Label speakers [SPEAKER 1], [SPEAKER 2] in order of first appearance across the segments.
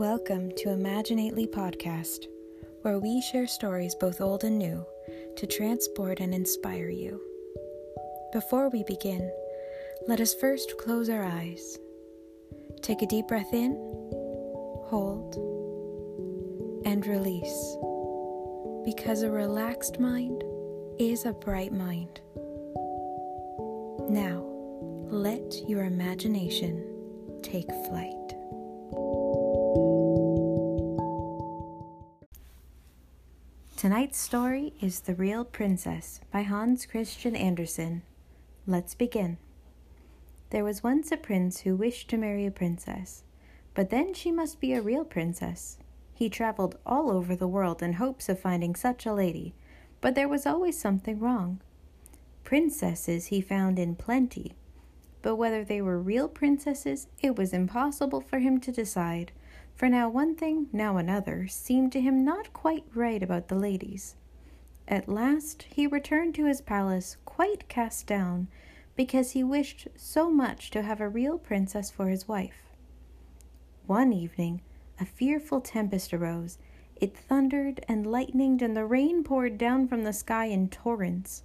[SPEAKER 1] Welcome to Imaginately Podcast, where we share stories both old and new to transport and inspire you. Before we begin, let us first close our eyes. Take a deep breath in, hold, and release. Because a relaxed mind is a bright mind. Now, let your imagination take flight. Tonight's story is The Real Princess by Hans Christian Andersen. Let's begin. There was once a prince who wished to marry a princess, but then she must be a real princess. He traveled all over the world in hopes of finding such a lady, but there was always something wrong. Princesses he found in plenty, but whether they were real princesses it was impossible for him to decide for now one thing, now another, seemed to him not quite right about the ladies. At last he returned to his palace quite cast down, because he wished so much to have a real princess for his wife. One evening a fearful tempest arose. It thundered and lightened, and the rain poured down from the sky in torrents.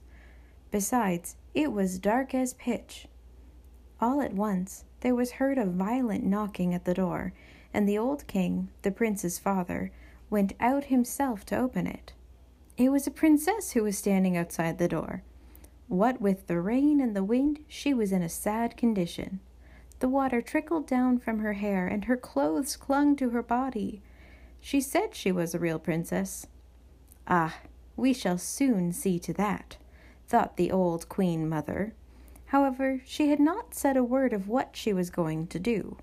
[SPEAKER 1] Besides, it was dark as pitch. All at once there was heard a violent knocking at the door, and the old king, the prince's father, went out himself to open it. It was a princess who was standing outside the door. What with the rain and the wind, she was in a sad condition. The water trickled down from her hair, and her clothes clung to her body. She said she was a real princess. Ah, we shall soon see to that, thought the old queen mother. However, she had not said a word of what she was going to do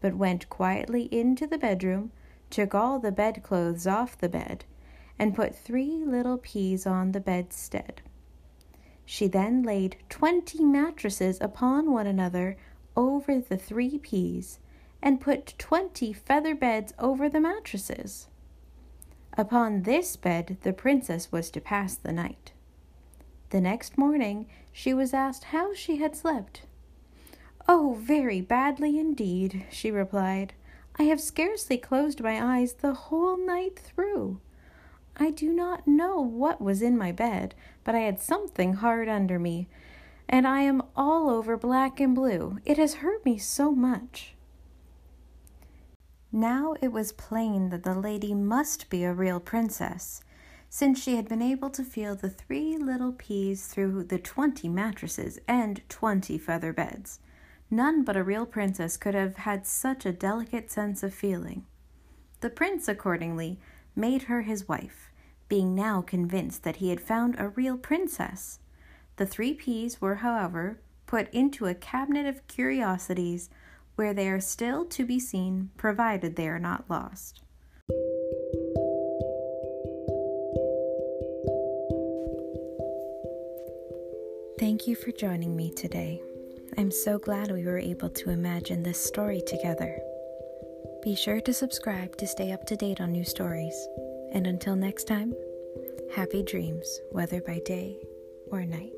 [SPEAKER 1] but went quietly into the bedroom, took all the bedclothes off the bed, and put three little peas on the bedstead. She then laid twenty mattresses upon one another over the three peas, and put twenty feather beds over the mattresses. Upon this bed the princess was to pass the night. The next morning she was asked how she had slept. Oh, very badly indeed, she replied. I have scarcely closed my eyes the whole night through. I do not know what was in my bed, but I had something hard under me, and I am all over black and blue. It has hurt me so much. Now it was plain that the lady must be a real princess, since she had been able to feel the three little peas through the twenty mattresses and twenty feather beds. None but a real princess could have had such a delicate sense of feeling. The prince, accordingly, made her his wife, being now convinced that he had found a real princess. The three peas were, however, put into a cabinet of curiosities where they are still to be seen, provided they are not lost. Thank you for joining me today. I'm so glad we were able to imagine this story together. Be sure to subscribe to stay up to date on new stories. And until next time, happy dreams, whether by day or night.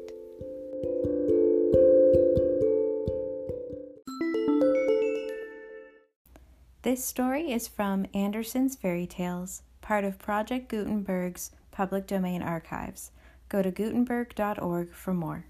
[SPEAKER 1] This story is from Andersen's Fairy Tales, part of Project Gutenberg's public domain archives. Go to gutenberg.org for more.